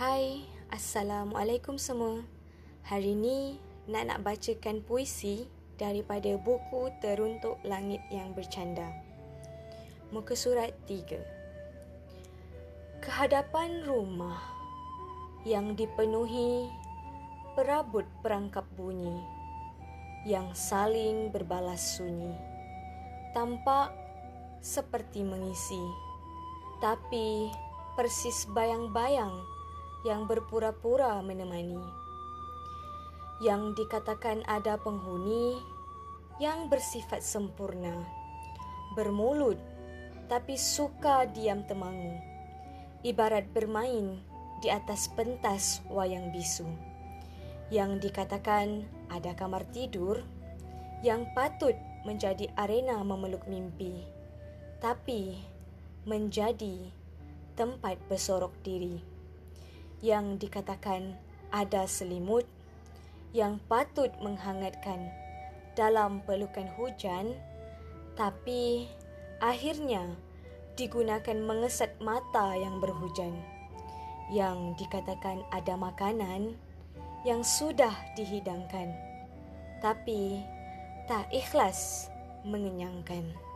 Hai, Assalamualaikum semua. Hari ini nak nak bacakan puisi daripada buku Teruntuk Langit yang Bercanda. Muka surat 3. Kehadapan rumah yang dipenuhi perabot perangkap bunyi yang saling berbalas sunyi. Tampak seperti mengisi, tapi persis bayang-bayang yang berpura-pura menemani. Yang dikatakan ada penghuni yang bersifat sempurna, bermulut tapi suka diam temangu, ibarat bermain di atas pentas wayang bisu. Yang dikatakan ada kamar tidur yang patut menjadi arena memeluk mimpi, tapi menjadi tempat bersorok diri yang dikatakan ada selimut yang patut menghangatkan dalam pelukan hujan tapi akhirnya digunakan mengesat mata yang berhujan yang dikatakan ada makanan yang sudah dihidangkan tapi tak ikhlas mengenyangkan.